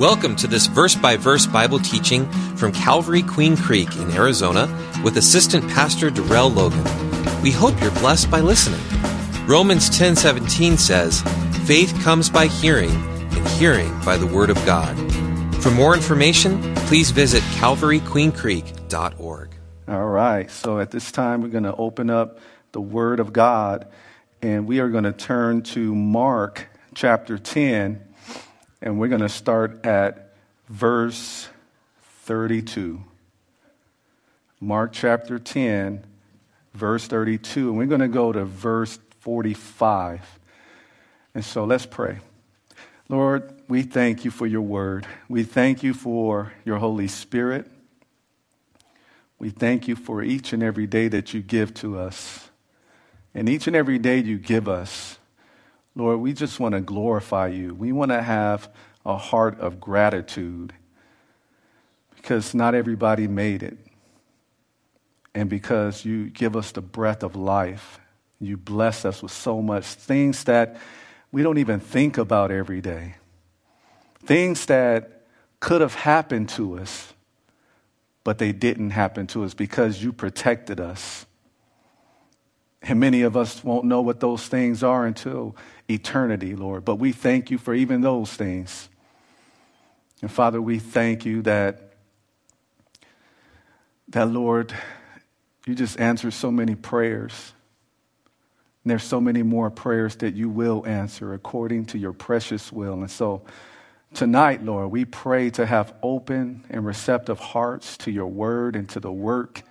Welcome to this verse by verse Bible teaching from Calvary Queen Creek in Arizona with Assistant Pastor Darrell Logan. We hope you're blessed by listening. Romans 10:17 says, "Faith comes by hearing, and hearing by the word of God." For more information, please visit calvaryqueencreek.org. All right. So at this time we're going to open up the word of God and we are going to turn to Mark chapter 10 and we're going to start at verse 32. Mark chapter 10, verse 32. And we're going to go to verse 45. And so let's pray. Lord, we thank you for your word. We thank you for your Holy Spirit. We thank you for each and every day that you give to us. And each and every day you give us Lord, we just want to glorify you. We want to have a heart of gratitude because not everybody made it. And because you give us the breath of life, you bless us with so much things that we don't even think about every day. Things that could have happened to us, but they didn't happen to us because you protected us. And many of us won't know what those things are until eternity, Lord. But we thank you for even those things. And Father, we thank you that, that Lord, you just answer so many prayers. And there's so many more prayers that you will answer according to your precious will. And so tonight, Lord, we pray to have open and receptive hearts to your word and to the work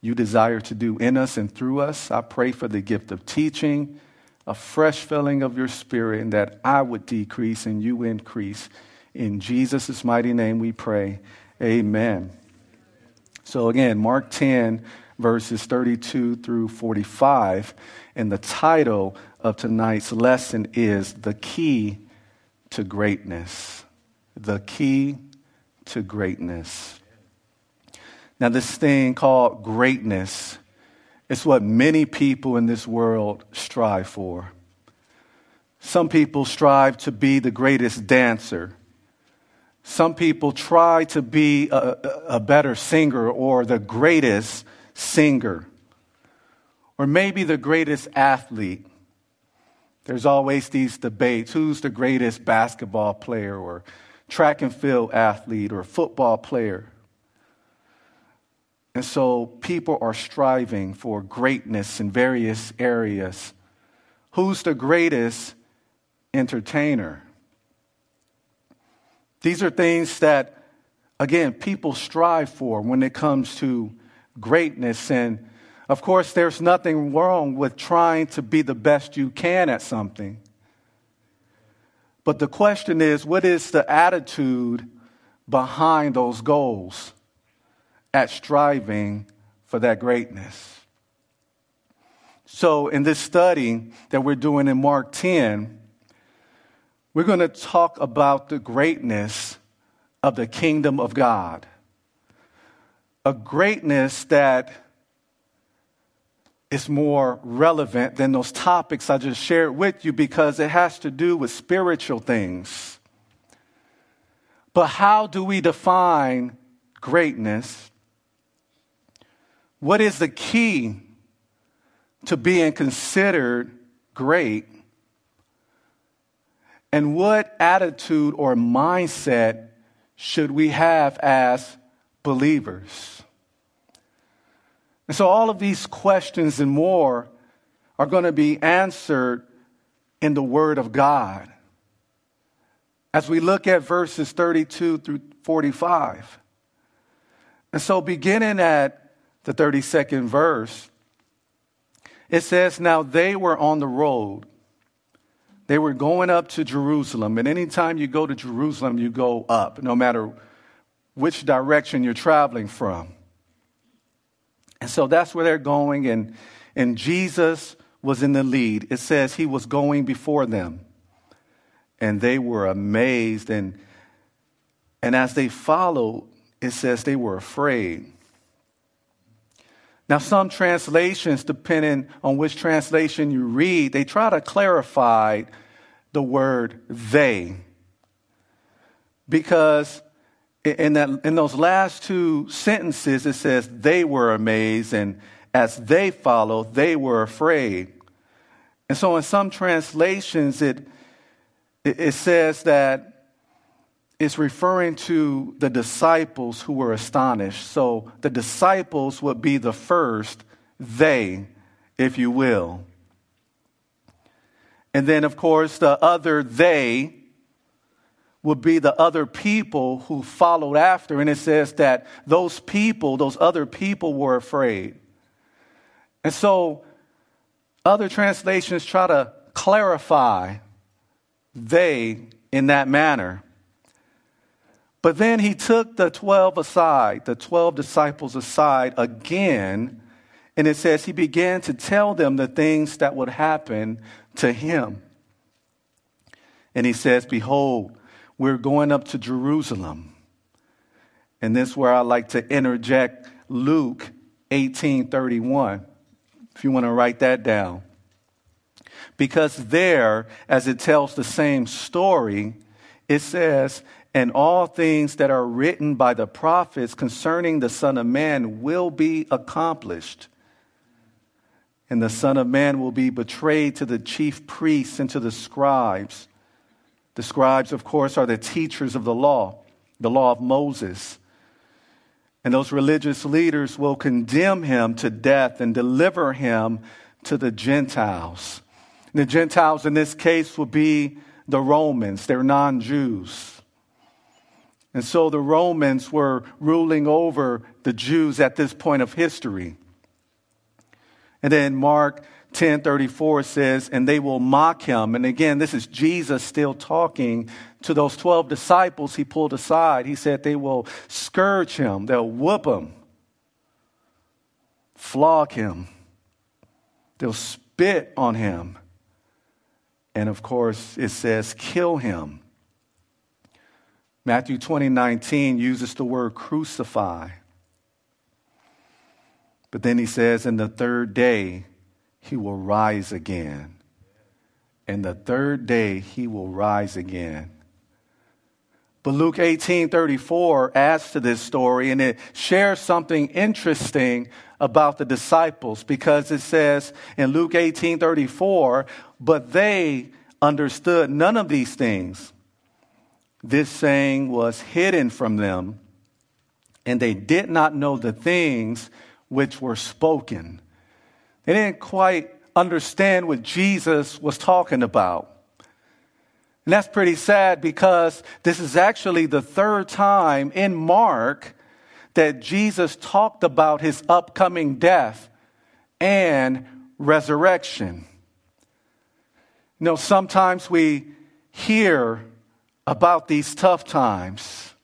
you desire to do in us and through us. I pray for the gift of teaching, a fresh filling of your spirit, and that I would decrease and you increase. In Jesus' mighty name we pray. Amen. So again, Mark 10, verses 32 through 45. And the title of tonight's lesson is The Key to Greatness. The Key to Greatness. Now, this thing called greatness is what many people in this world strive for. Some people strive to be the greatest dancer. Some people try to be a, a, better singer or the greatest singer, or maybe the greatest athlete. There's always these debates who's the greatest basketball player, or track and field athlete, or football player. And so people are striving for greatness in various areas. Who's the greatest entertainer? These are things that, again, people strive for when it comes to greatness. And of course, there's nothing wrong with trying to be the best you can at something. But the question is what is the attitude behind those goals? At striving for that greatness. So, in this study that we're doing in Mark 10, we're going to talk about the greatness of the kingdom of God. A greatness that is more relevant than those topics I just shared with you because it has to do with spiritual things. But how do we define greatness? What is the key to being considered great? And what attitude or mindset should we have as believers? And so, all of these questions and more are going to be answered in the Word of God as we look at verses 32 through 45. And so, beginning at the 32nd verse, it says, Now they were on the road. They were going up to Jerusalem. And anytime you go to Jerusalem, you go up, no matter which direction you're traveling from. And so that's where they're going. And, and Jesus was in the lead. It says he was going before them. And they were amazed. And, and as they followed, it says they were afraid. Now, some translations, depending on which translation you read, they try to clarify the word they. because in, that, in those last two sentences, it says they were amazed, and as they followed, they were afraid. And so in some translations, it, it says that it's referring to the disciples who were astonished. So the disciples would be the first, they, if you will. And then, of course, the other they would be the other people who followed after. And it says that those people, those other people, were afraid. And so, other translations try to clarify they in that manner. But then he took the 12 aside, the 12 disciples aside again, and it says he began to tell them the things that would happen to him. And he says, Behold, we're going up to Jerusalem. And this is where I like to interject Luke 18:31. If you want to write that down. Because there, as it tells the same story, it says, and all things that are written by the prophets concerning the Son of Man will be accomplished. And the Son of Man will be betrayed to the chief priests and to the scribes. The scribes, of course, are the teachers of the law, the law of Moses. And those religious leaders will condemn him to death and deliver him to the Gentiles. And the Gentiles in this case will be the Romans, they're non Jews. And so the Romans were ruling over the Jews at this point of history. And then Mark 10:34 says, "And they will mock him." And again, this is Jesus still talking to those 12 disciples he pulled aside. He said they will scourge him, they'll whoop him, flog him. They'll spit on him. And of course, it says kill him. Matthew 20, 19 uses the word crucify. But then he says, in the third day, he will rise again. In the third day, he will rise again. But Luke 18 34 adds to this story and it shares something interesting about the disciples because it says in Luke 18 34, but they understood none of these things this saying was hidden from them, and they did not know the things which were spoken. They didn't quite understand what Jesus was talking about. And that's pretty sad because this is actually the third time in Mark that Jesus talked about his upcoming death and resurrection. You know, sometimes we hear about these tough times.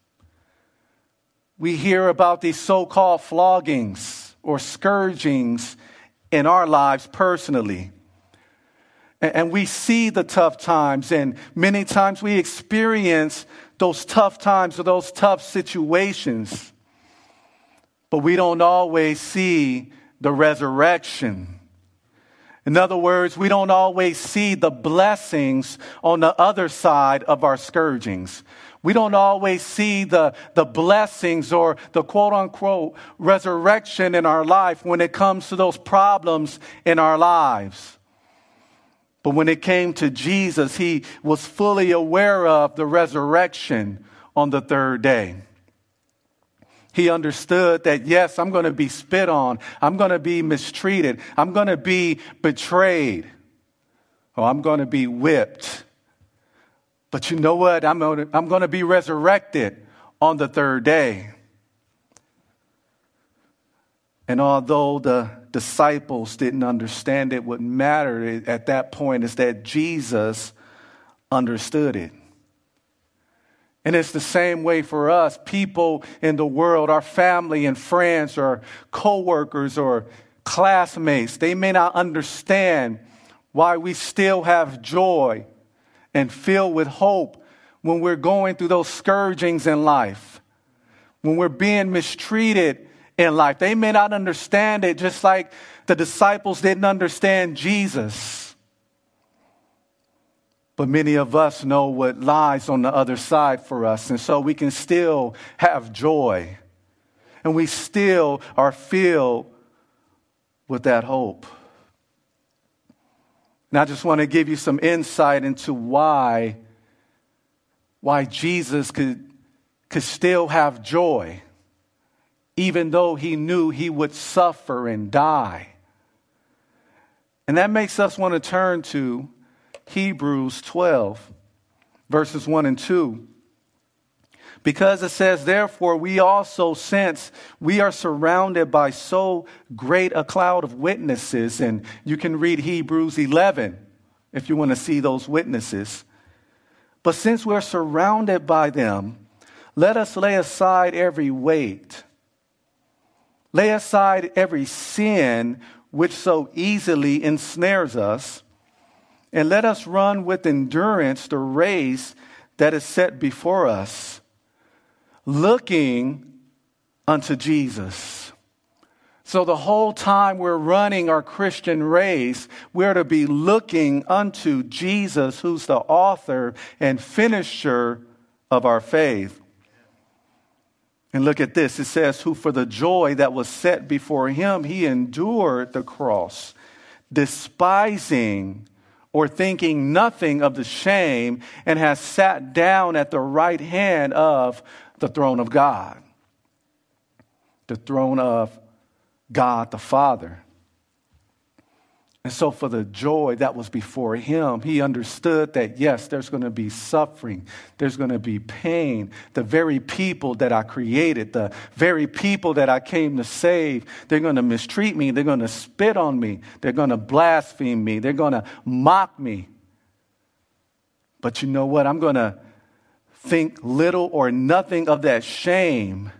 We hear about these so called floggings or scourgings in our lives personally. And we see the tough times, and many times we experience those tough times or those tough situations. But we don't always see the resurrection in other words, we don't always see the blessings on the other side of our scourgings. We don't always see the, the blessings or the quote unquote resurrection in our life when it comes to those problems in our lives. But when it came to Jesus, he was fully aware of the resurrection on the third day. He understood that, yes, I'm going to be spit on. I'm going to be mistreated. I'm going to be betrayed. Or I'm going to be whipped. But you know what? I'm going, to, I'm going to be resurrected on the third day. And although the disciples didn't understand it, what mattered at that point is that Jesus understood it. And it's the same way for us, people in the world, our family and friends or coworkers or classmates. They may not understand why we still have joy and fill with hope when we're going through those scourgings in life, when we're being mistreated in life. They may not understand it just like the disciples didn't understand Jesus. But many of us know what lies on the other side for us. And so we can still have joy. And we still are filled with that hope. And I just want to give you some insight into why, why Jesus could, could still have joy, even though he knew he would suffer and die. And that makes us want to turn to Hebrews 12, verses 1 and 2. Because it says, Therefore, we also, since we are surrounded by so great a cloud of witnesses, and you can read Hebrews 11 if you want to see those witnesses. But since we're surrounded by them, let us lay aside every weight, lay aside every sin which so easily ensnares us, and let us run with endurance the race that is set before us, looking unto Jesus. So, the whole time we're running our Christian race, we're to be looking unto Jesus, who's the author and finisher of our faith. And look at this. It says, Who for the joy that was set before him, he endured the cross, despising or thinking nothing of the shame, and has sat down at the right hand of the throne of God, the throne of God the Father. And so, for the joy that was before him, he understood that yes, there's going to be suffering, there's going to be pain. The very people that I created, the very people that I came to save, they're going to mistreat me, they're going to spit on me, they're going to blaspheme me, they're going to mock me. But you know what? I'm going to think little or nothing of that shame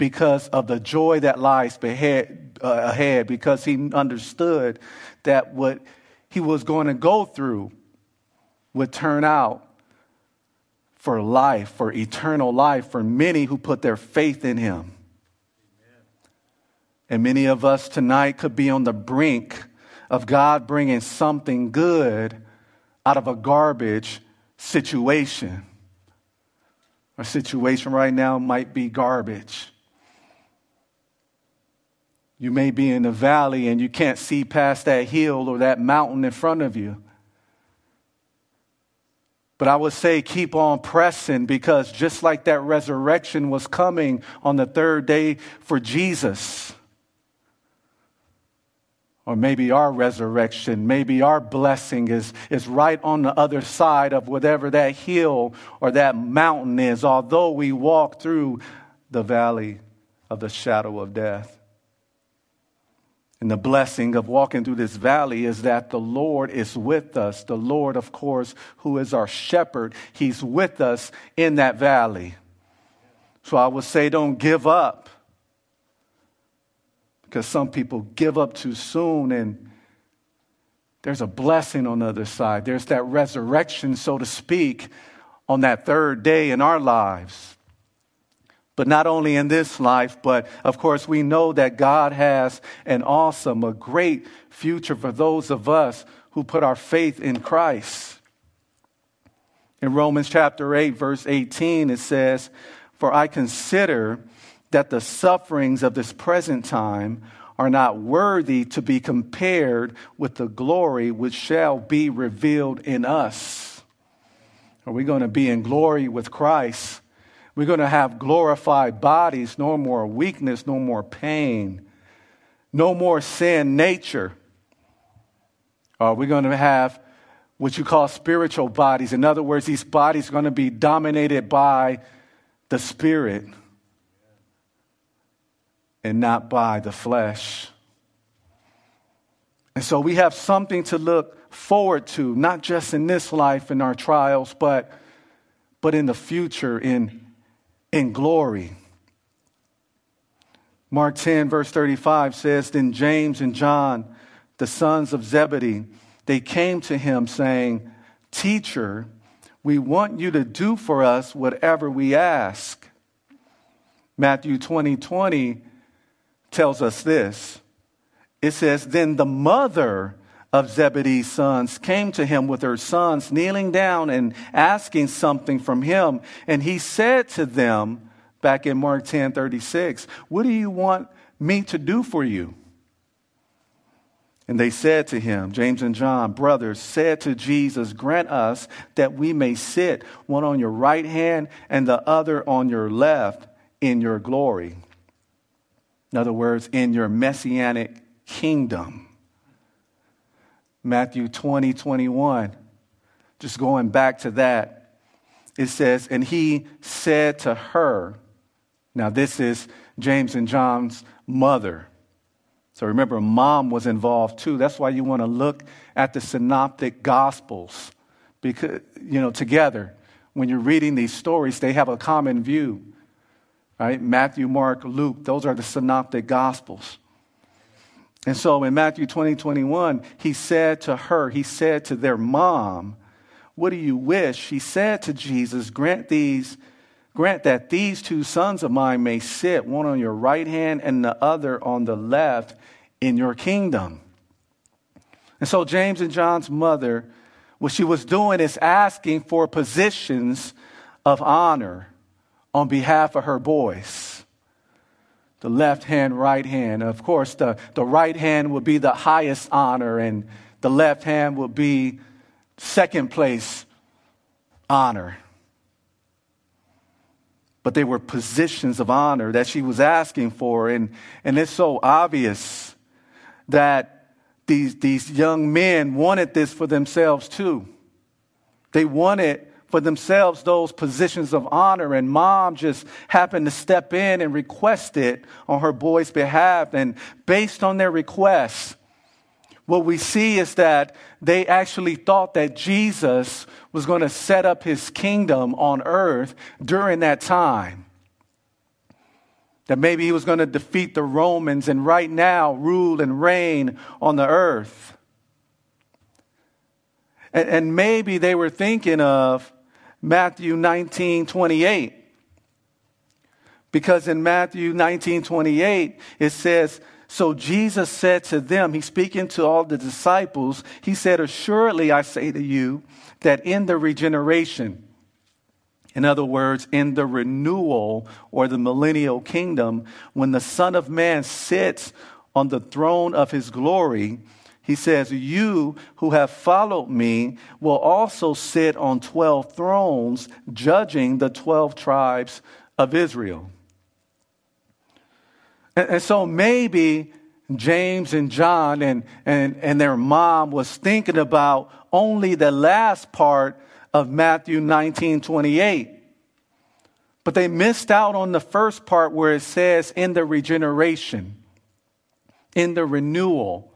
because of the joy that lies ahead, uh, ahead because he understood that what he was going to go through would turn out for life, for eternal life, for many who put their faith in him. Amen. And many of us tonight could be on the brink of God bringing something good out of a garbage situation. Our situation right now might be garbage. You may be in a valley and you can't see past that hill or that mountain in front of you. But I would say keep on pressing because just like that resurrection was coming on the third day for Jesus, or maybe our resurrection, maybe our blessing is, is right on the other side of whatever that hill or that mountain is, although we walk through the valley of the shadow of death. And the blessing of walking through this valley is that the Lord is with us. The Lord, of course, who is our shepherd, He's with us in that valley. So I would say, don't give up. Because some people give up too soon, and there's a blessing on the other side. There's that resurrection, so to speak, on that third day in our lives. But not only in this life, but of course, we know that God has an awesome, a great future for those of us who put our faith in Christ. In Romans chapter 8, verse 18, it says, For I consider that the sufferings of this present time are not worthy to be compared with the glory which shall be revealed in us. Are we going to be in glory with Christ? We're going to have glorified bodies, no more weakness, no more pain, no more sin nature. Uh, we're going to have what you call spiritual bodies. In other words, these bodies are going to be dominated by the Spirit and not by the flesh. And so we have something to look forward to, not just in this life in our trials, but, but in the future, in in glory. Mark 10, verse 35 says, Then James and John, the sons of Zebedee, they came to him saying, Teacher, we want you to do for us whatever we ask. Matthew 20, 20 tells us this. It says, Then the mother of Zebedee's sons came to him with her sons, kneeling down and asking something from him. And he said to them, back in Mark 10 36, What do you want me to do for you? And they said to him, James and John, brothers, said to Jesus, Grant us that we may sit, one on your right hand and the other on your left, in your glory. In other words, in your messianic kingdom. Matthew 20, 21. Just going back to that, it says, And he said to her, Now, this is James and John's mother. So remember, mom was involved too. That's why you want to look at the synoptic gospels because, you know, together. When you're reading these stories, they have a common view. Right? Matthew, Mark, Luke, those are the synoptic gospels. And so in Matthew 20, 21, he said to her, he said to their mom, What do you wish? He said to Jesus, Grant these Grant that these two sons of mine may sit, one on your right hand and the other on the left, in your kingdom. And so, James and John's mother, what she was doing is asking for positions of honor on behalf of her boys. The left hand, right hand. Of course, the, the right hand would be the highest honor, and the left hand would be second place honor but they were positions of honor that she was asking for. And, and it's so obvious that these, these young men wanted this for themselves too. They wanted for themselves those positions of honor, and mom just happened to step in and request it on her boy's behalf. And based on their request, what we see is that they actually thought that Jesus was going to set up his kingdom on earth during that time. That maybe he was going to defeat the Romans and right now rule and reign on the earth. And, and maybe they were thinking of Matthew 19 28. Because in Matthew 19 28, it says, so Jesus said to them, He's speaking to all the disciples, He said, Assuredly I say to you that in the regeneration, in other words, in the renewal or the millennial kingdom, when the Son of Man sits on the throne of his glory, he says, You who have followed me will also sit on 12 thrones, judging the 12 tribes of Israel. And, and so maybe James and John and, and, and their mom was thinking about only the last part of Matthew 19 28. But they missed out on the first part where it says, in the regeneration, in the renewal,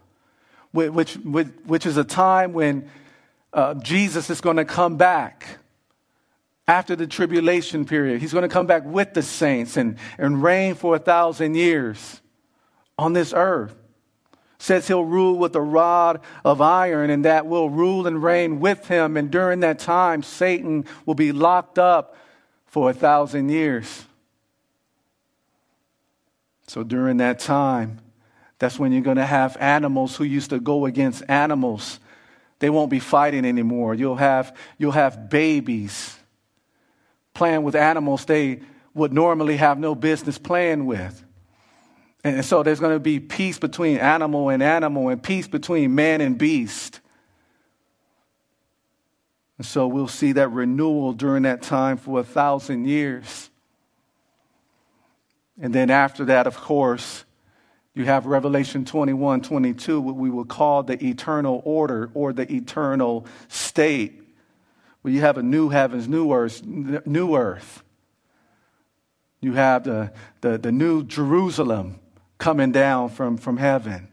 which, which, is a time when uh, Jesus is going to come back after the tribulation period. He's going to come back with the saints and, and reign for a thousand years on this earth. Says he'll rule with a rod of iron, and that will rule and reign with him. And during that time, Satan will be locked up for a thousand years. So during that time, that's when you're going to have animals who used to go against animals. They won't be fighting anymore. You'll have, you'll have babies playing with animals they would normally have no business playing with. And so there's going to be peace between animal and animal and peace between man and beast. And so we'll see that renewal during that time for a thousand years. And then after that, of course, you have Revelation 21 22, what we will call the eternal order or the eternal state where you have a new heavens, new earth, new earth. You have the, the, the new Jerusalem coming down from, from heaven.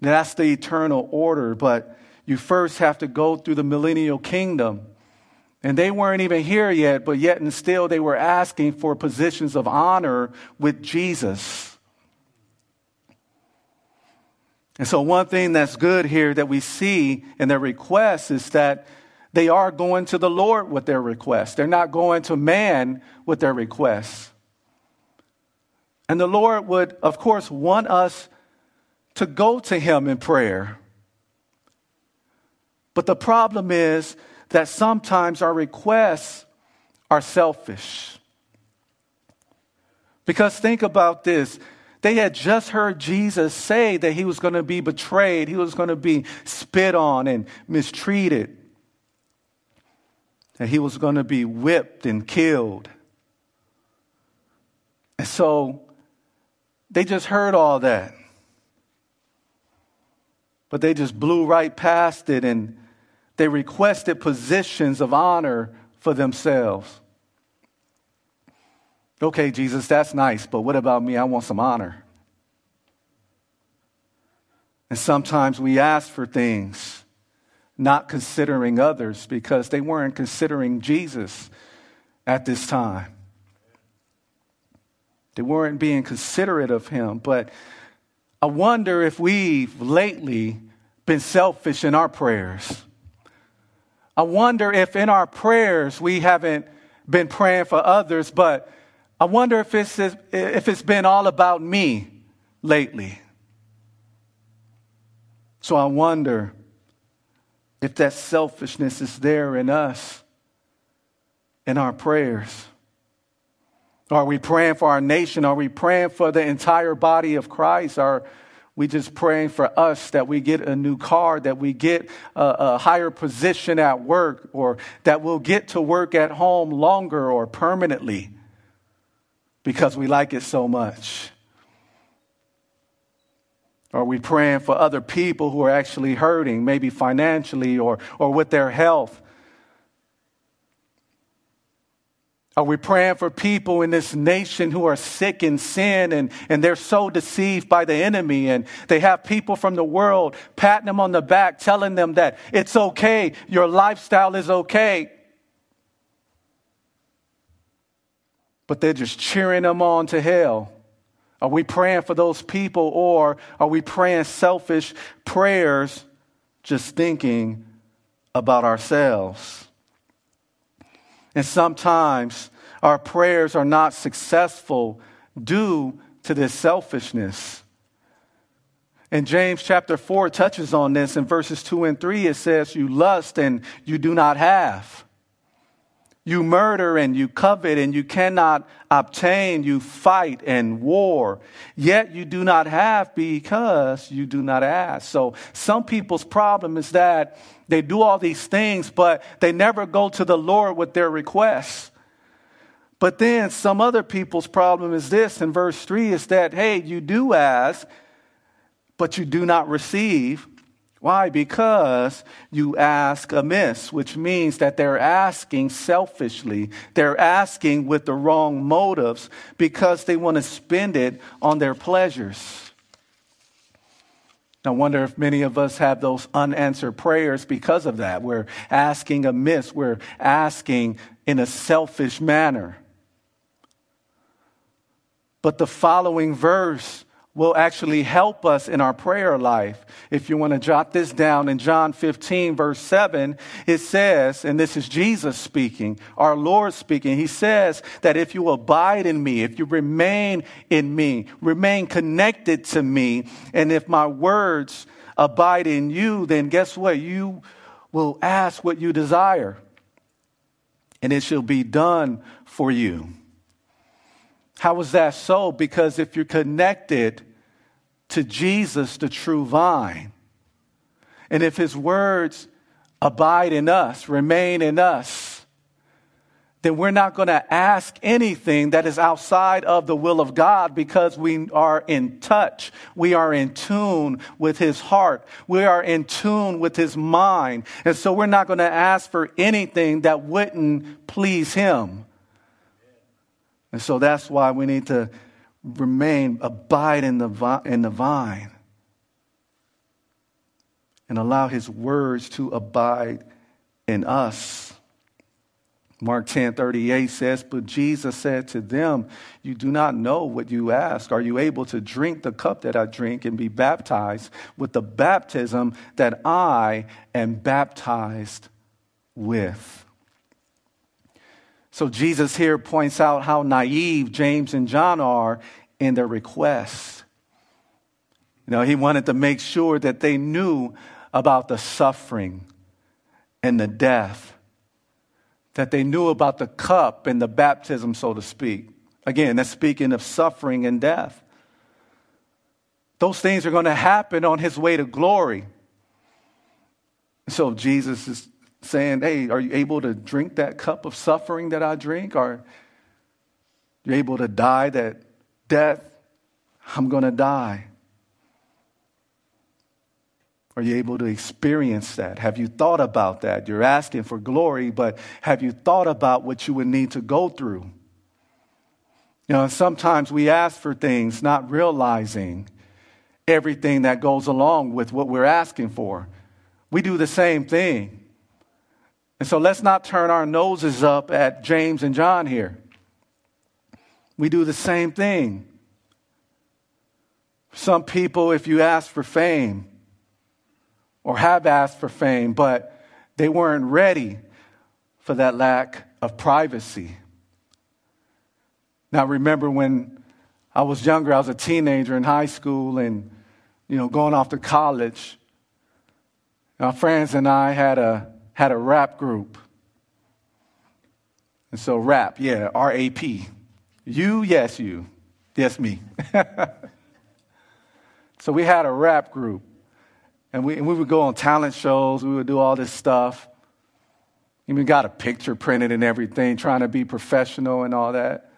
That's the eternal order, but you first have to go through the millennial kingdom. And they weren't even here yet, but yet and still they were asking for positions of honor with Jesus. And so, one thing that's good here that we see in their request is that they are going to the Lord with their requests. They're not going to man with their requests. And the Lord would, of course, want us to go to Him in prayer But the problem is that sometimes our requests are selfish. Because think about this. They had just heard Jesus say that he was going to be betrayed, he was going to be spit on and mistreated, that he was going to be whipped and killed. And so they just heard all that. But they just blew right past it and they requested positions of honor for themselves. Okay, Jesus, that's nice, but what about me? I want some honor. And sometimes we ask for things not considering others because they weren't considering Jesus at this time. They weren't being considerate of him. But I wonder if we've lately been selfish in our prayers. I wonder if in our prayers we haven't been praying for others, but I wonder if it's, if it's been all about me lately. So I wonder if that selfishness is there in us, in our prayers. Are we praying for our nation? Are we praying for the entire body of Christ? Are we just praying for us that we get a new car, that we get a, a higher position at work, or that we'll get to work at home longer or permanently? Because we like it so much? Are we praying for other people who are actually hurting, maybe financially or, or with their health? Are we praying for people in this nation who are sick in sin and, and they're so deceived by the enemy? And they have people from the world patting them on the back, telling them that it's okay, your lifestyle is okay. But they're just cheering them on to hell? Are we praying for those people or are we praying selfish prayers just thinking about ourselves? And sometimes our prayers are not successful due to this selfishness. And James chapter 4 touches on this in verses 2 and 3. It says, You lust and you do not have. You murder and you covet and you cannot obtain. You fight and war. Yet you do not have because you do not ask. So some people's problem is that they do all these things, but they never go to the Lord with their requests. But then some other people's problem is this in verse 3 is that, hey, you do ask, but you do not receive why? Because you ask amiss, which means that they're asking selfishly. They're asking with the wrong motives because they want to spend it on their pleasures. I wonder if many of us have those unanswered prayers because of that. We're asking amiss, we're asking in a selfish manner. But the following verse will actually help us in our prayer life. If you want to jot this down in John 15, verse 7, it says, and this is Jesus speaking, our Lord speaking, he says that if you abide in me, if you remain in me, remain connected to me, and if my words abide in you, then guess what? You will ask what you desire, and it shall be done for you. How is that so? Because if you're connected to Jesus, the true vine, and if his words abide in us, remain in us, then we're not going to ask anything that is outside of the will of God because we are in touch. We are in tune with His heart. We are in tune with His mind. And so we're not going to ask for anything that wouldn't please Him. And so that's why we need to remain, abide in the, in the vine and allow his words to abide in us. Mark 10 38 says, But Jesus said to them, You do not know what you ask. Are you able to drink the cup that I drink and be baptized with the baptism that I am baptized with? So Jesus here points out how naive James and John are in their requests. You know, he wanted to make sure that they knew about the suffering and the death, that they knew about the cup and the baptism, so to speak. Again, that's speaking of suffering and death. Those things are going to happen on his way to glory. So Jesus is saying, Hey, are you able to drink that cup of suffering that I drink? Are you able to die that death? I'm going to die. Are you able to experience that? Have you thought about that? You're asking for glory, but have you thought about what you would need to go through? You know, sometimes we ask for things not realizing everything that goes along with what we're asking for. We do the same thing. And so let's not turn our noses up at James and John here. We do the same thing. Some people, if you ask for fame, or have asked for fame, but they weren't ready for that lack of privacy. Now, remember when I was younger, I was a teenager in high school and, you know, going off to college. My friends and I had a, had a rap group. And so, rap, yeah, R A P. You, yes, you. Yes, me. so, we had a rap group. And we, and we would go on talent shows, we would do all this stuff. Even got a picture printed and everything, trying to be professional and all that.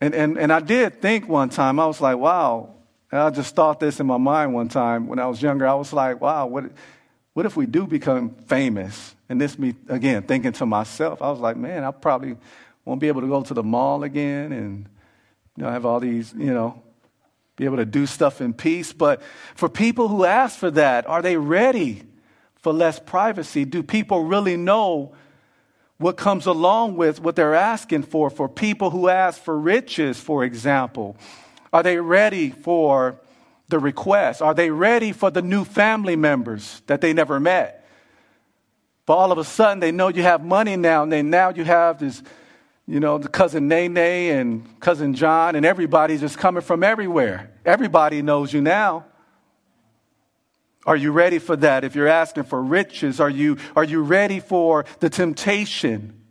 And, and, and I did think one time, I was like, wow. And I just thought this in my mind one time when I was younger. I was like, wow, what, what if we do become famous? And this me, again, thinking to myself, I was like, man, I probably won't be able to go to the mall again and you know, have all these, you know, be able to do stuff in peace. But for people who ask for that, are they ready for less privacy? Do people really know what comes along with what they're asking for? For people who ask for riches, for example, are they ready for the request? Are they ready for the new family members that they never met? But all of a sudden, they know you have money now, and then now you have this you know, the cousin Nene and cousin John, and everybody's just coming from everywhere. Everybody knows you now. Are you ready for that? If you're asking for riches, are you, are you ready for the temptation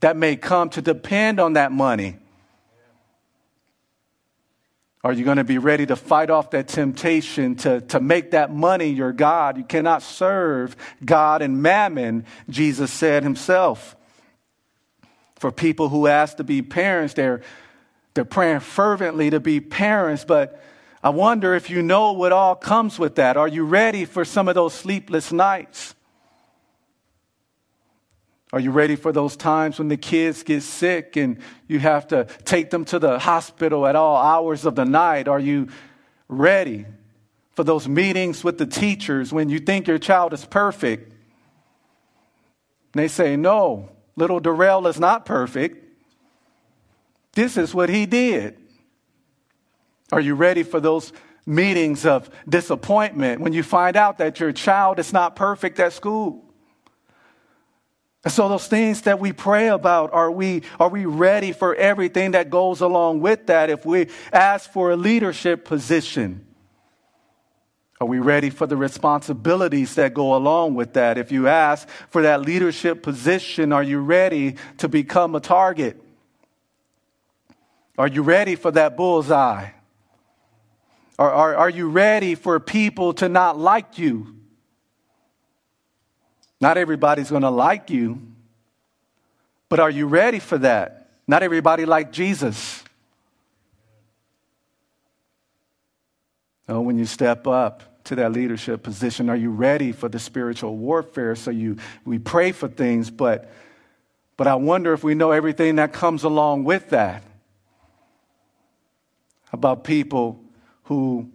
that may come to depend on that money? Are you going to be ready to fight off that temptation to, to make that money your God? You cannot serve God and mammon, Jesus said himself for people who ask to be parents. They're, they're praying fervently to be parents, but I wonder if you know what all comes with that. Are you ready for some of those sleepless nights? Are you ready for those times when the kids get sick and you have to take them to the hospital at all hours of the night? Are you ready for those meetings with the teachers when you think your child is perfect? And they say, No, Little Darrell is not perfect. This is what he did. Are you ready for those meetings of disappointment when you find out that your child is not perfect at school? So those things that we pray about, are we, are we ready for everything that goes along with that? If we ask for a leadership position, are we ready for the responsibilities that go along with that? If you ask for that leadership position, are you ready to become a target? Are you ready for that bullseye? Are, are, are you ready for people to not like you? Not everybody's going to like you, but are you ready for that? Not everybody like Jesus. Oh, when you step up to that leadership position? Are you ready for the spiritual warfare? So you, we pray for things, but, but I wonder if we know everything that comes along with that. About people who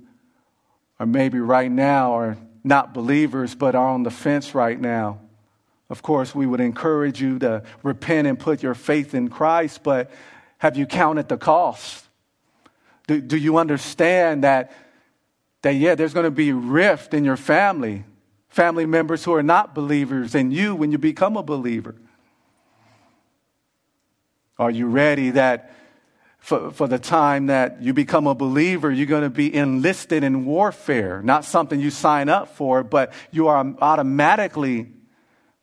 are maybe right now are not believers, but are on the fence right now. Of course, we would encourage you to repent and put your faith in Christ, but have you counted the cost? Do, do you understand that that, yeah, there's going to be rift in your family, family members who are not believers, and you when you become a believer. Are you ready that for, for the time that you become a believer, you're going to be enlisted in warfare, not something you sign up for, but you are automatically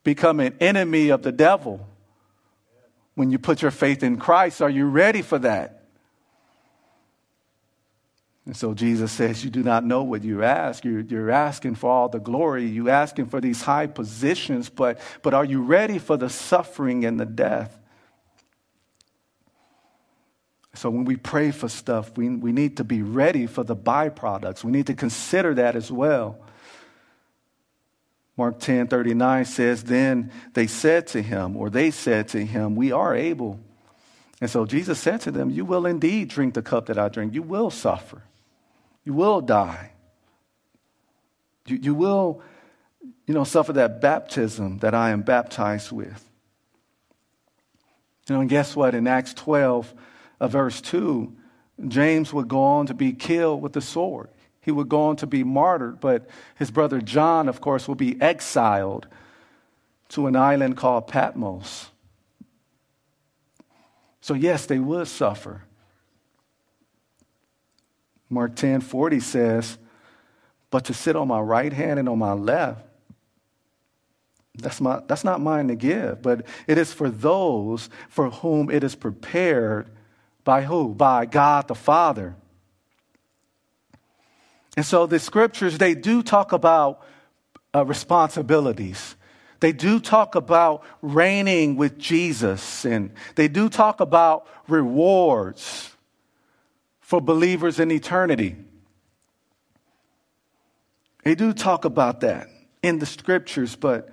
become an enemy of the devil when you put your faith in Christ. Are you ready for that? And so Jesus says, You do not know what you ask. You're, you're asking for all the glory. You're asking for these high positions, but, but are you ready for the suffering and the death? So when we pray for stuff, we, we need to be ready for the byproducts. We need to consider that as well. Mark 10 39 says, Then they said to him, or they said to him, We are able. And so Jesus said to them, You will indeed drink the cup that I drink. You will suffer. You will die. You, you will, you know, suffer that baptism that I am baptized with. You know, and guess what? In Acts 12, uh, verse 2, James would go on to be killed with the sword. He would go on to be martyred, but his brother John, of course, will be exiled to an island called Patmos. So, yes, they would suffer. Mark 10 40 says, But to sit on my right hand and on my left, that's, my, that's not mine to give, but it is for those for whom it is prepared by who? By God the Father. And so the scriptures, they do talk about uh, responsibilities. They do talk about reigning with Jesus, and they do talk about rewards for believers in eternity. They do talk about that in the scriptures, but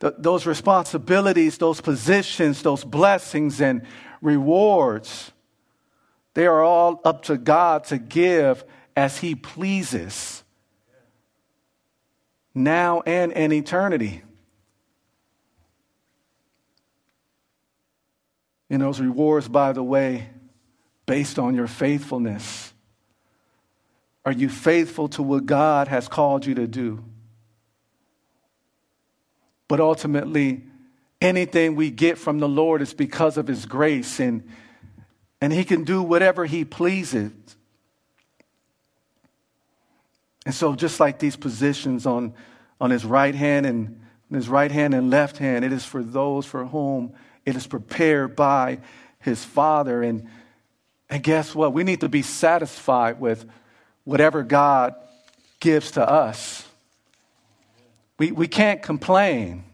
th- those responsibilities, those positions, those blessings and rewards, they are all up to God to give as He pleases, now and in eternity. And those rewards, by the way, based on your faithfulness. Are you faithful to what God has called you to do? But ultimately, anything we get from the Lord is because of His grace, and, and He can do whatever He pleases. And so, just like these positions on, on his right hand and his right hand and left hand, it is for those for whom it is prepared by his Father. And, and guess what? We need to be satisfied with whatever God gives to us. We, we can't complain.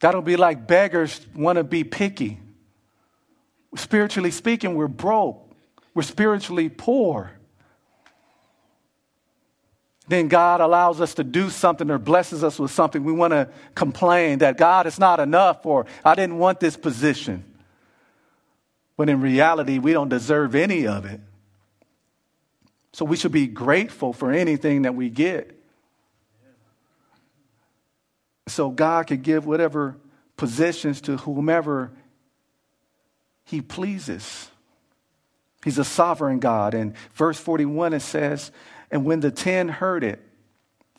That'll be like beggars want to be picky. Spiritually speaking, we're broke, we're spiritually poor then God allows us to do something or blesses us with something, we want to complain that God is not enough or I didn't want this position. But in reality, we don't deserve any of it. So we should be grateful for anything that we get. So God could give whatever positions to whomever He pleases. He's a sovereign God. And verse 41 it says, and when the ten heard it,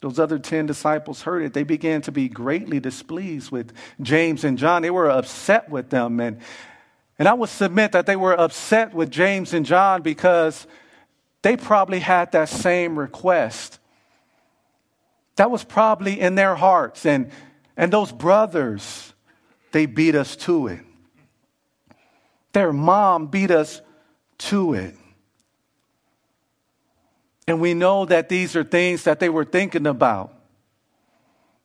those other 10 disciples heard it, they began to be greatly displeased with James and John. They were upset with them. And, and I would submit that they were upset with James and John because they probably had that same request. That was probably in their hearts. And, and those brothers, they beat us to it. Their mom beat us to it. And we know that these are things that they were thinking about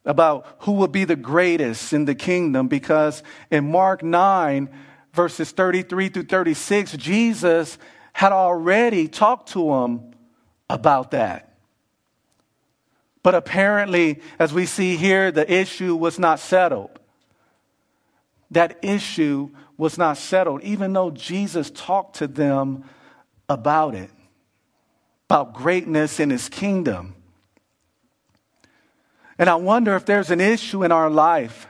about who would be the greatest in the kingdom because in Mark 9, verses 33 through 36, Jesus had already talked to them about that. But apparently, as we see here, the issue was not settled. That issue was not settled, even though Jesus talked to them about it about greatness in his kingdom. And I wonder if there's an issue in our life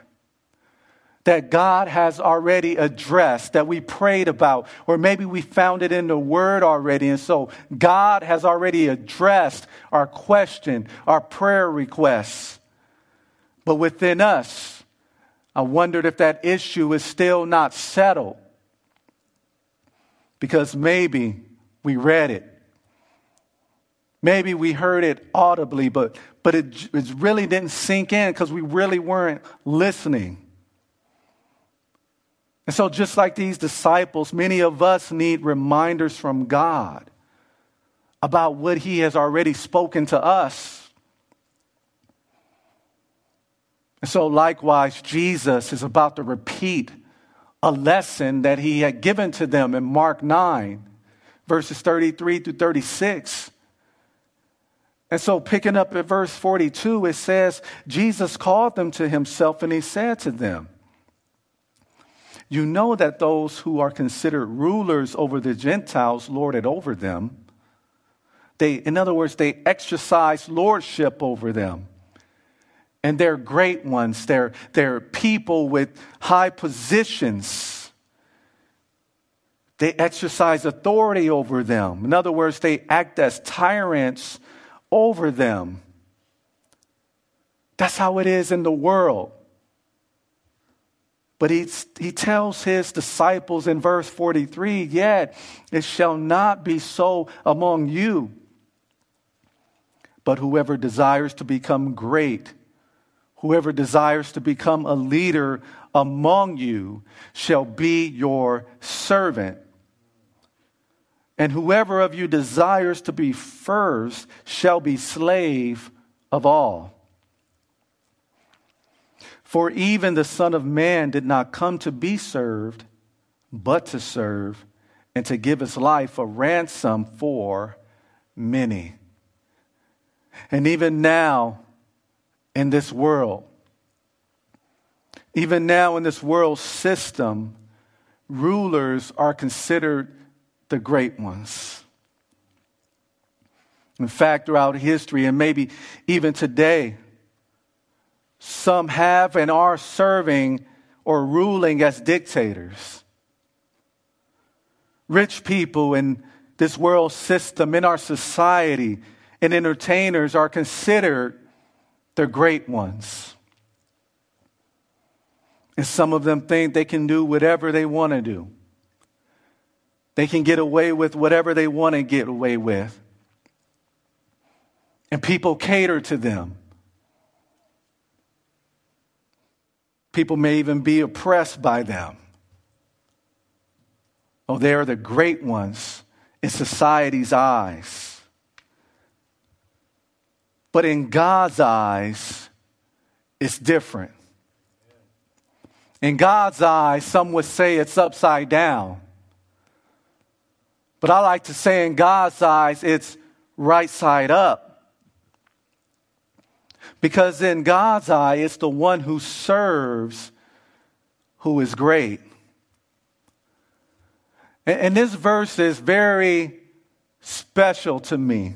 that God has already addressed, that we prayed about, or maybe we found it in the Word already. And so God has already addressed our question, our prayer requests. But within us, I wondered if that issue is still not settled. because maybe we read it. Maybe we heard it audibly, but, but it, it really didn't sink in because we really weren't listening. And so, just like these disciples, many of us need reminders from God about what He has already spoken to us. And so, likewise, Jesus is about to repeat a lesson that He had given to them in Mark 9, verses 33 through 36. And so, picking up at verse 42, it says, Jesus called them to Himself and He said to them, you know that those who are considered rulers over the Gentiles lord it over them. They, in other words, they exercise lordship over them. And they're great ones. They're, they're people with high positions. They exercise authority over them. In other words, they act as tyrants over them. That's how it is in the world. But he, he tells his disciples in verse 43 Yet it shall not be so among you. But whoever desires to become great, whoever desires to become a leader among you, shall be your servant. And whoever of you desires to be first shall be slave of all. For even the Son of Man did not come to be served, but to serve, and to give his life a ransom for many. And even now, in this world, even now in this world system, rulers are considered the great ones. In fact, throughout history, and maybe even today, some have and are serving or ruling as dictators. Rich people in this world system, in our society, and entertainers are considered the great ones. And some of them think they can do whatever they want to do. They can get away with whatever they want to get away with. And people cater to them. People may even be oppressed by them. Oh, they are the great ones in society's eyes. But in God's eyes, it's different. In God's eyes, some would say it's upside down. But I like to say in God's eyes, it's right side up. Because in God's eye, it's the one who serves who is great. And, this verse is very special to me.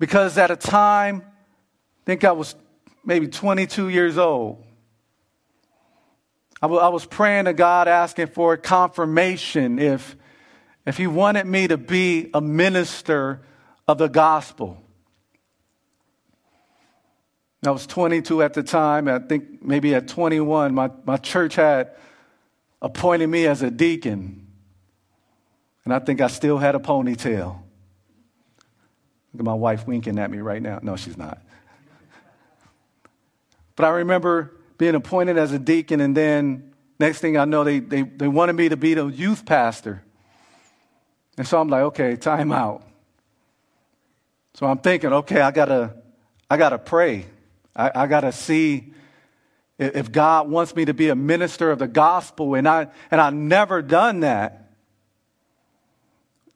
Because at a time, I think I was maybe 22 years old. I, was praying to God, asking for confirmation if, if He wanted me to be a minister of the gospel. I was 22 at the time. I think maybe at 21, my, my church had appointed me as a deacon. And I think I still had a ponytail. Look at my wife winking at me right now. No, she's not. But I remember being appointed as a deacon, and then next thing I know, they, they, they wanted me to be the youth pastor. And so I'm like, okay, time out. So I'm thinking, okay, I gotta, I gotta pray. I, I got to see if God wants me to be a minister of the gospel, and I and I never done that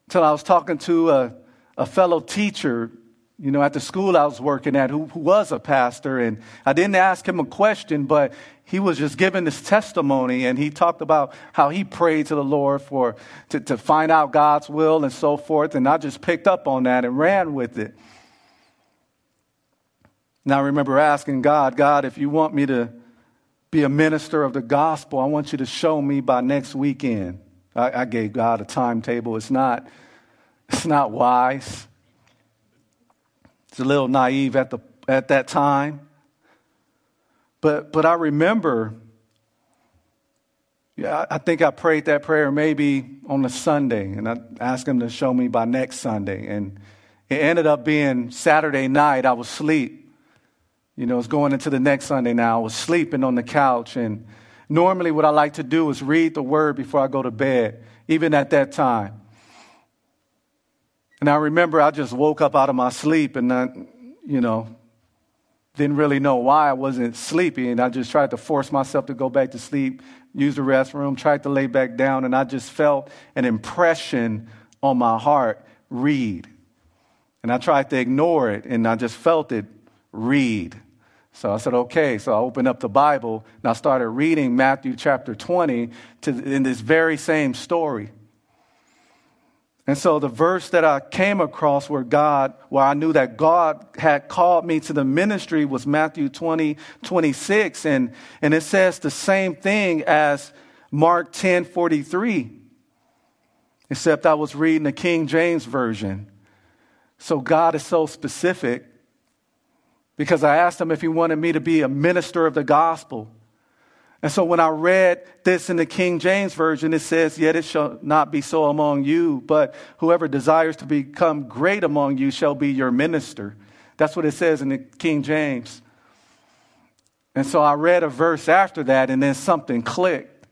until I was talking to a, a fellow teacher, you know, at the school I was working at, who, who was a pastor, and I didn't ask him a question, but he was just giving this testimony, and he talked about how he prayed to the Lord for to, to find out God's will and so forth, and I just picked up on that and ran with it. Now, I remember asking God, God, if you want me to be a minister of the gospel, I want you to show me by next weekend. I, I gave God a timetable. It's not, it's not wise. It's a little naive at, the, at that time. But, but I remember Yeah, I think I prayed that prayer maybe on a Sunday, and I asked him to show me by next Sunday. And it ended up being Saturday night. I was asleep. You know, it's going into the next Sunday now. I was sleeping on the couch, and normally what I like to do is read the word before I go to bed, even at that time. And I remember I just woke up out of my sleep and I, you know, didn't really know why I wasn't sleepy. And I just tried to force myself to go back to sleep, use the restroom, tried to lay back down. And I just felt an impression on my heart read. And I tried to ignore it and I just felt it read. So I said, okay. So I opened up the Bible and I started reading Matthew chapter 20 to, in this very same story. And so the verse that I came across where God, where I knew that God had called me to the ministry was Matthew 20, 26. And, and it says the same thing as Mark 10, 43. Except I was reading the King James Version. So God is so specific because I asked him if he wanted me to be a minister of the gospel. And so when I read this in the King James Version, it says, Yet it shall not be so among you, but whoever desires to become great among you shall be your minister. That's what it says in the King James. And so I read a verse after that, and then something clicked.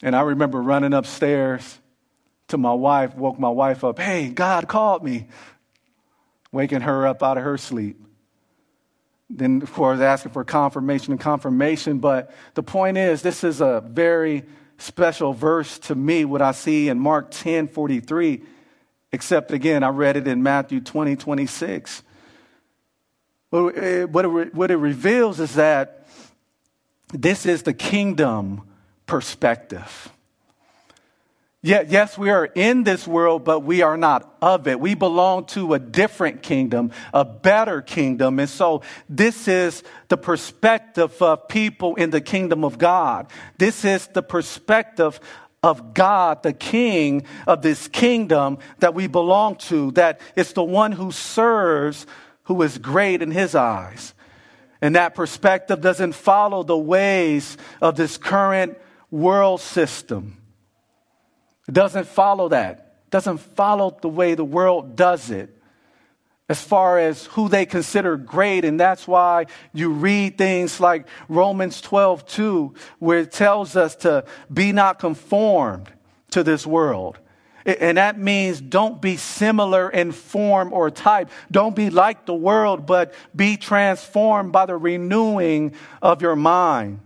And I remember running upstairs to my wife, woke my wife up. Hey, God called me, waking her up out of her sleep. Then, of course, asking for confirmation and confirmation. But the point is, this is a very special verse to me, what I see in Mark 10 43, except again, I read it in Matthew 20 26. Eh, what it, what it reveals is that this is the kingdom perspective. Yet, yes, we are in this world, but we are not of it. We belong to a different kingdom, a better kingdom. And so this is the perspective of people in the kingdom of God. This is the perspective of God, the king of this kingdom that we belong to, that it's the one who serves who is great in his eyes. And that perspective doesn't follow the ways of this current world system. It doesn't follow that. It doesn't follow the way the world does it as far as who they consider great. And that's why you read things like Romans 12, 2, where it tells us to be not conformed to this world. And that means don't be similar in form or type. Don't be like the world, but be transformed by the renewing of your mind,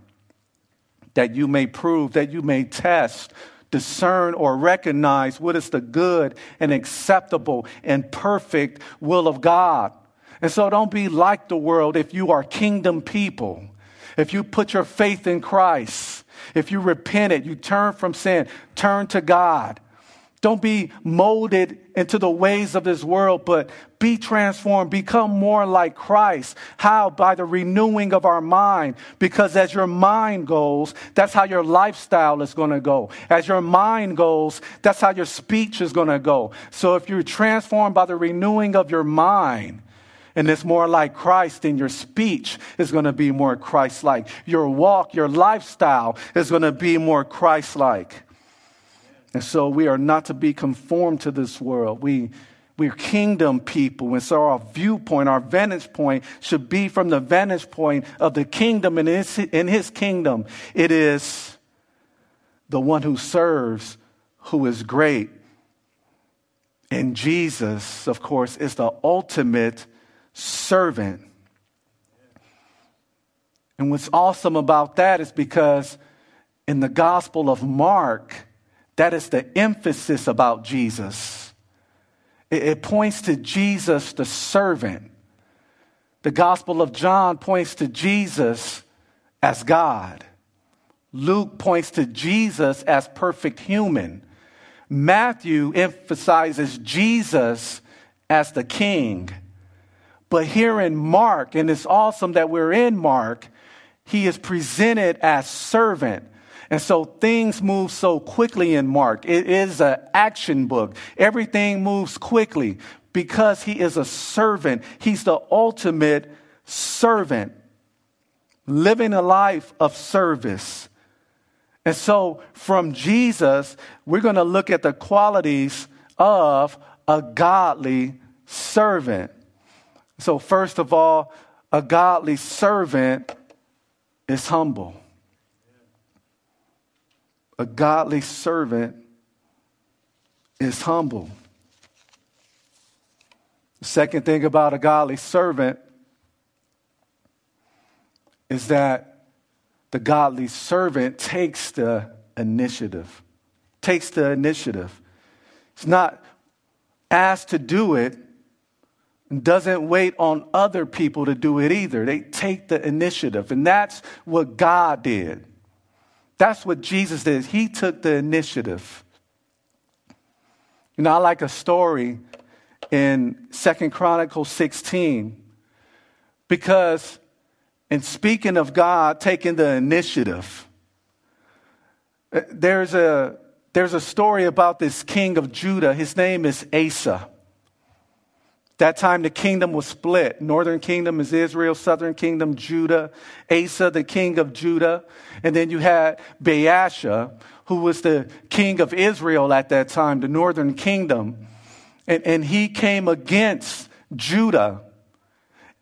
that you may prove, that you may test discern or recognize what is the good and acceptable and perfect will of God. And so don't be like the world if you are kingdom people. If you put your faith in Christ, if you repent it, you turn from sin, turn to God. Don't be molded into the ways of this world, but be transformed, become more like Christ. How? By the renewing of our mind. Because as your mind goes, that's how your lifestyle is going to go. As your mind goes, that's how your speech is going to go. So if you're transformed by the renewing of your mind, and it's more like Christ, then your speech is going to be more Christ like. Your walk, your lifestyle is going to be more Christ like. And so we are not to be conformed to this world. We, we're kingdom people. And so our viewpoint, our vantage point should be from the vantage point of the kingdom. And his, in his kingdom, it is the one who serves who is great. And Jesus, of course, is the ultimate servant. And what's awesome about that is because in the Gospel of Mark, that is the emphasis about Jesus. It, it points to Jesus, the servant. The Gospel of John points to Jesus as God. Luke points to Jesus as perfect human. Matthew emphasizes Jesus as the king. But here in Mark, and it's awesome that we're in Mark, he is presented as servant. And so things move so quickly in Mark. It is an action book. Everything moves quickly because he is a servant. He's the ultimate servant, living a life of service. And so, from Jesus, we're going to look at the qualities of a godly servant. So, first of all, a godly servant is humble. A godly servant is humble. The second thing about a godly servant is that the godly servant takes the initiative. Takes the initiative. It's not asked to do it and doesn't wait on other people to do it either. They take the initiative. And that's what God did. That's what Jesus did. He took the initiative. You know, I like a story in Second Chronicles 16 because in speaking of God taking the initiative, uh, there's a, there's a story about this king of Judah. His name is Asa. That time the kingdom was split. Northern kingdom is Israel, southern kingdom Judah. Asa, the king of Judah. And then you had Baasha, who was the king of Israel at that time, the northern kingdom. And, and he came against Judah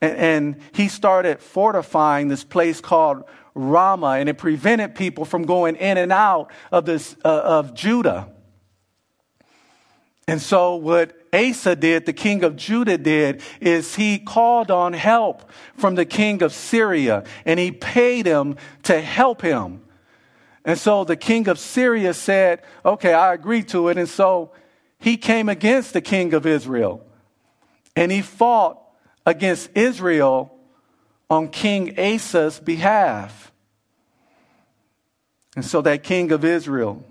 and, and he started fortifying this place called Ramah, and it prevented people from going in and out of, this, uh, of Judah. And so, what Asa did, the king of Judah did, is he called on help from the king of Syria and he paid him to help him. And so the king of Syria said, Okay, I agree to it. And so he came against the king of Israel and he fought against Israel on King Asa's behalf. And so that king of Israel,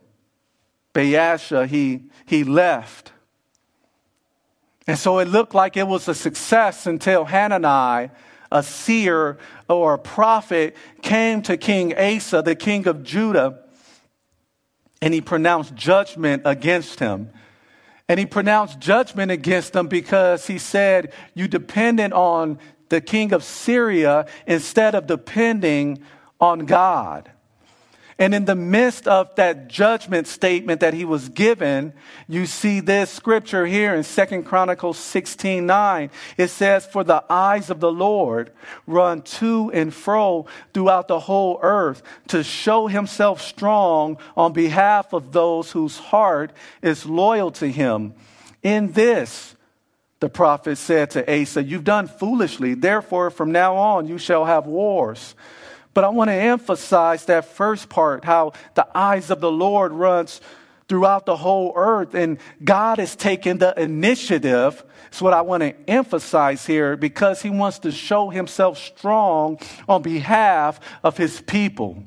Baasha, he, he left. And so it looked like it was a success until Hanani, a seer or a prophet, came to King Asa, the king of Judah, and he pronounced judgment against him. And he pronounced judgment against them because he said, You depended on the king of Syria instead of depending on God. And in the midst of that judgment statement that he was given, you see this scripture here in Second Chronicles 16 9. It says, For the eyes of the Lord run to and fro throughout the whole earth to show himself strong on behalf of those whose heart is loyal to him. In this, the prophet said to Asa, You've done foolishly, therefore from now on you shall have wars. But I want to emphasize that first part, how the eyes of the Lord runs throughout the whole earth and God has taken the initiative. It's what I want to emphasize here because he wants to show himself strong on behalf of his people.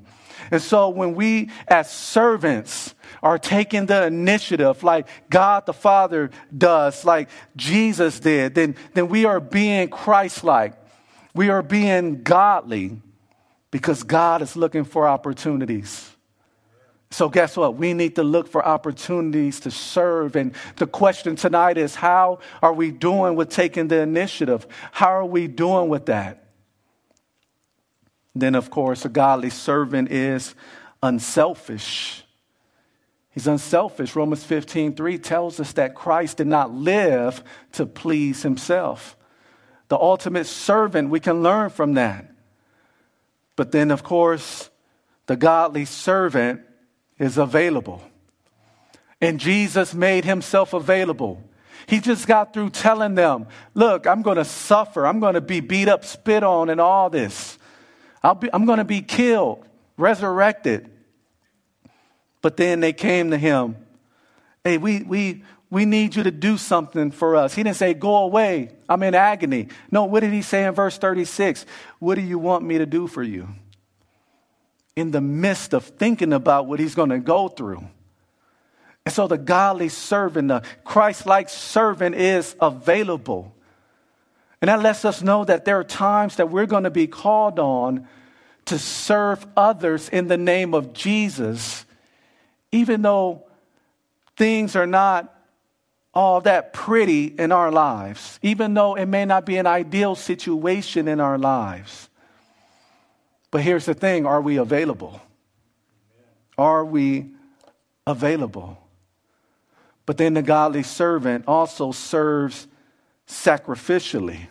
And so when we as servants are taking the initiative like God the Father does, like Jesus did, then, then we are being Christ-like. We are being godly because God is looking for opportunities. So, guess what? We need to look for opportunities to serve. And the question tonight is how are we doing with taking the initiative? How are we doing with that? Then, of course, a godly servant is unselfish. He's unselfish. Romans 15 3 tells us that Christ did not live to please himself. The ultimate servant, we can learn from that. But then, of course, the godly servant is available. And Jesus made himself available. He just got through telling them, Look, I'm going to suffer. I'm going to be beat up, spit on, and all this. Be, I'm going to be killed, resurrected. But then they came to him. Hey, we, we, we need you to do something for us. He didn't say, Go away. I'm in agony. No, what did he say in verse 36? What do you want me to do for you? In the midst of thinking about what he's going to go through. And so the godly servant, the Christ like servant is available. And that lets us know that there are times that we're going to be called on to serve others in the name of Jesus, even though things are not all that pretty in our lives, even though it may not be an ideal situation in our lives. But here's the thing are we available? Are we available? But then the godly servant also serves sacrificially.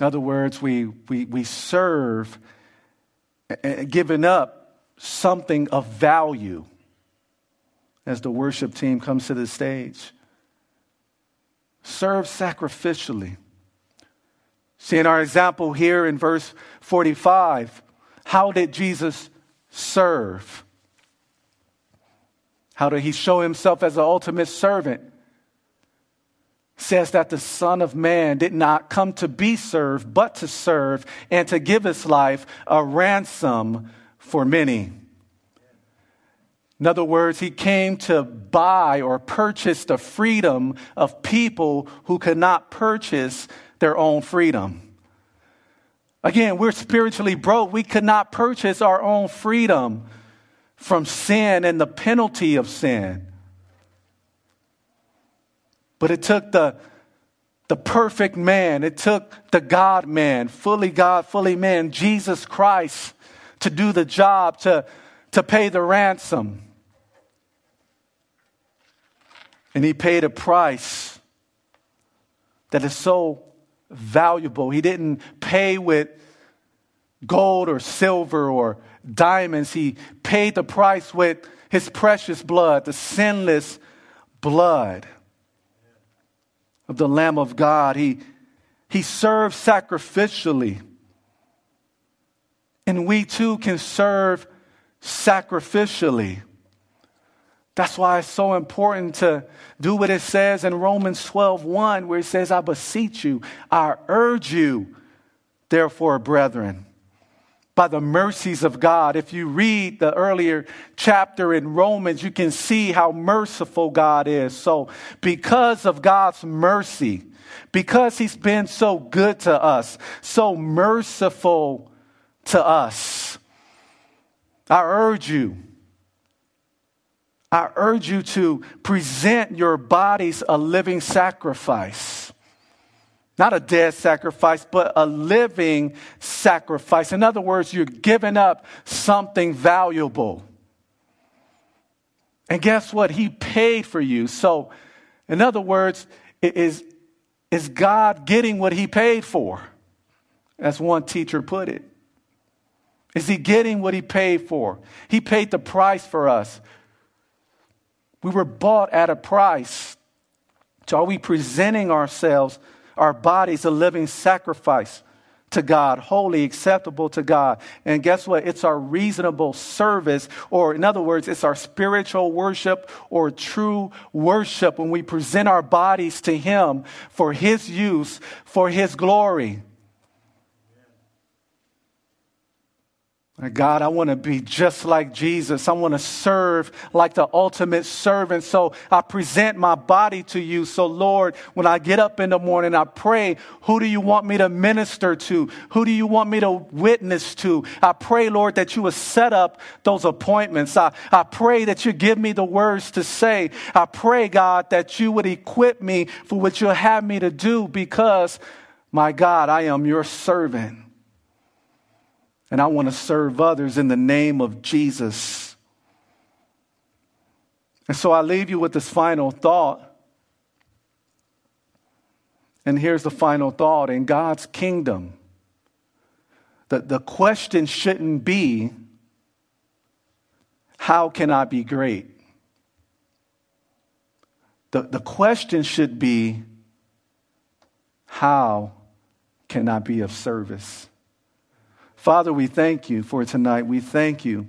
In other words, we, we, we serve eh, eh, giving up something of value as the worship team comes to the stage. Serve sacrificially. See, in our example here in verse 45, how did Jesus serve? How did he show himself as the ultimate servant? says that the Son of Man did not come to be served, but to serve and to give his life a ransom for many. In other words, he came to buy or purchase the freedom of people who could not purchase their own freedom. Again, we're spiritually broke. We could not purchase our own freedom from sin and the penalty of sin. But it took the, the perfect man, it took the God man, fully God, fully man, Jesus Christ, to do the job, to, to pay the ransom. And he paid a price that is so valuable. He didn't pay with gold or silver or diamonds. He paid the price with his precious blood, the sinless blood of the Lamb of God. He, he served sacrificially. And we too can serve sacrificially. That's why it's so important to do what it says in Romans 12 1, where it says, I beseech you, I urge you, therefore, brethren by the mercies of God. If you read the earlier chapter in Romans, you can see how merciful God is. So, because of God's mercy, because He's been so good to us, so merciful to us, I urge you. I urge you to present your bodies a living sacrifice not a dead sacrifice, but a living sacrifice. In other words, you're giving up something valuable. And guess what? He paid for you. So, in other words, is, is God getting what he paid for? As one teacher put it. Is he getting what he paid for? He paid the price for us. We were bought at a price. So, are we presenting ourselves? our bodies a living sacrifice to God, holy, acceptable to God. And guess what? It's our reasonable service, or in other words, it's our spiritual worship or true worship when we present our bodies to Him for His use, for His glory. God, I want to be just like Jesus. I want to serve like the ultimate servant. So I present my body to you. So, Lord, when I get up in the morning, I pray, who do you want me to minister to? Who do you want me to witness to? I pray, Lord, that you will set up those appointments. I, I pray that you give me the words to say. I pray, God, that you would equip me for what you'll have me to do because, my God, I am your servant and I want to serve others in the name of Jesus. And so I leave you with this final thought. And here's the final thought in God's kingdom, the, the question shouldn't be, How can I be great? The, the question should be, How can I be of service? Father, we thank you for tonight. We thank you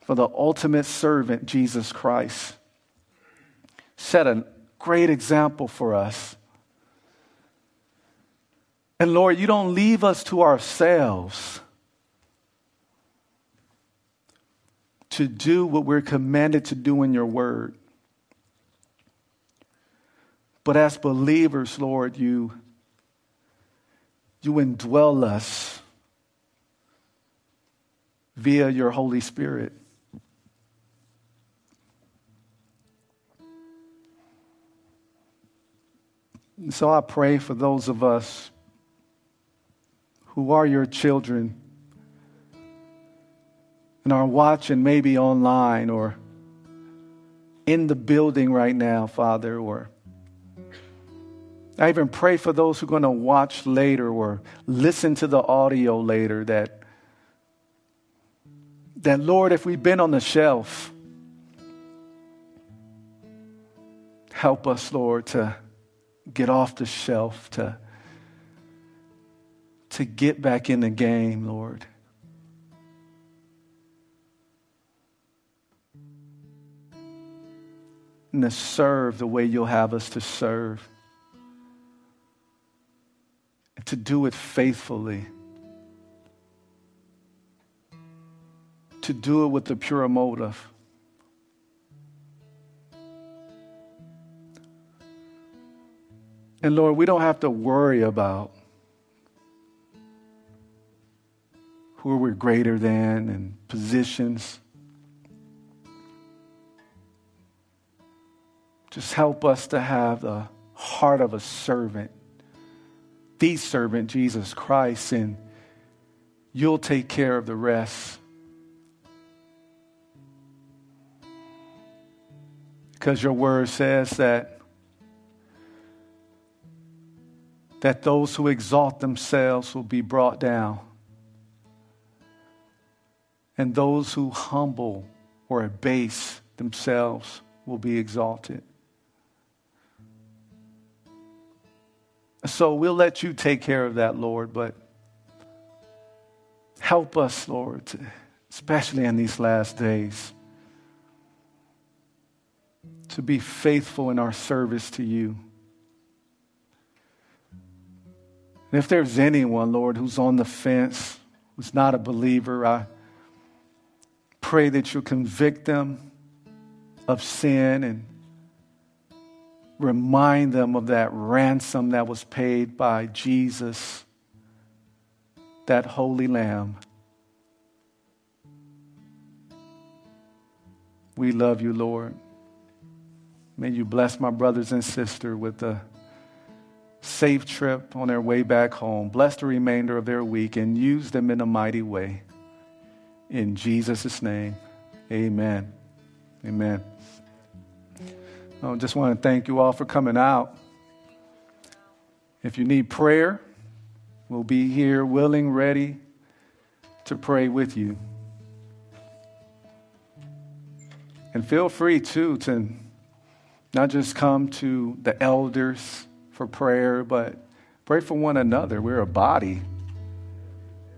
for the ultimate servant, Jesus Christ. Set a great example for us. And Lord, you don't leave us to ourselves to do what we're commanded to do in your word. But as believers, Lord, you, you indwell us via your Holy Spirit. And so I pray for those of us who are your children, and are watching maybe online or in the building right now, Father, or I even pray for those who are going to watch later or listen to the audio later that, that Lord, if we've been on the shelf, help us, Lord, to get off the shelf, to, to get back in the game, Lord. and to serve the way you'll have us to serve. And to do it faithfully. To do it with the pure motive. And Lord, we don't have to worry about who we're greater than and positions. Just help us to have the heart of a servant, the servant, Jesus Christ, and you'll take care of the rest. Because your word says that that those who exalt themselves will be brought down, and those who humble or abase themselves will be exalted. So we'll let you take care of that, Lord, but help us, Lord, especially in these last days, to be faithful in our service to you. And if there's anyone, Lord, who's on the fence, who's not a believer, I pray that you'll convict them of sin and remind them of that ransom that was paid by Jesus, that holy lamb. We love you, Lord. May you bless my brothers and sister with a safe trip on their way back home. Bless the remainder of their week and use them in a mighty way. In Jesus' name, amen. Amen. I just want to thank you all for coming out. If you need prayer, we'll be here willing, ready to pray with you. And feel free, too, to not just come to the elders for prayer, but pray for one another. We're a body.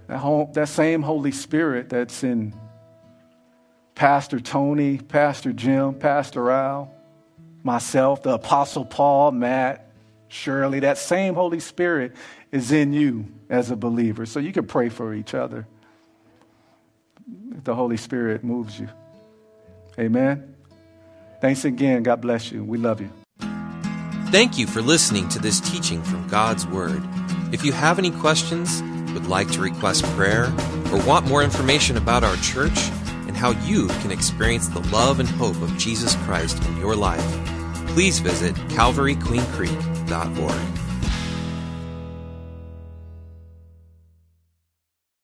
That, whole, that same Holy Spirit that's in Pastor Tony, Pastor Jim, Pastor Al, myself, the Apostle Paul, Matt, Shirley, that same Holy Spirit is in you as a believer. So you can pray for each other if the Holy Spirit moves you. Amen. Thanks again. God bless you. We love you. Thank you for listening to this teaching from God's Word. If you have any questions, would like to request prayer, or want more information about our church and how you can experience the love and hope of Jesus Christ in your life, please visit calvaryqueencreek.org.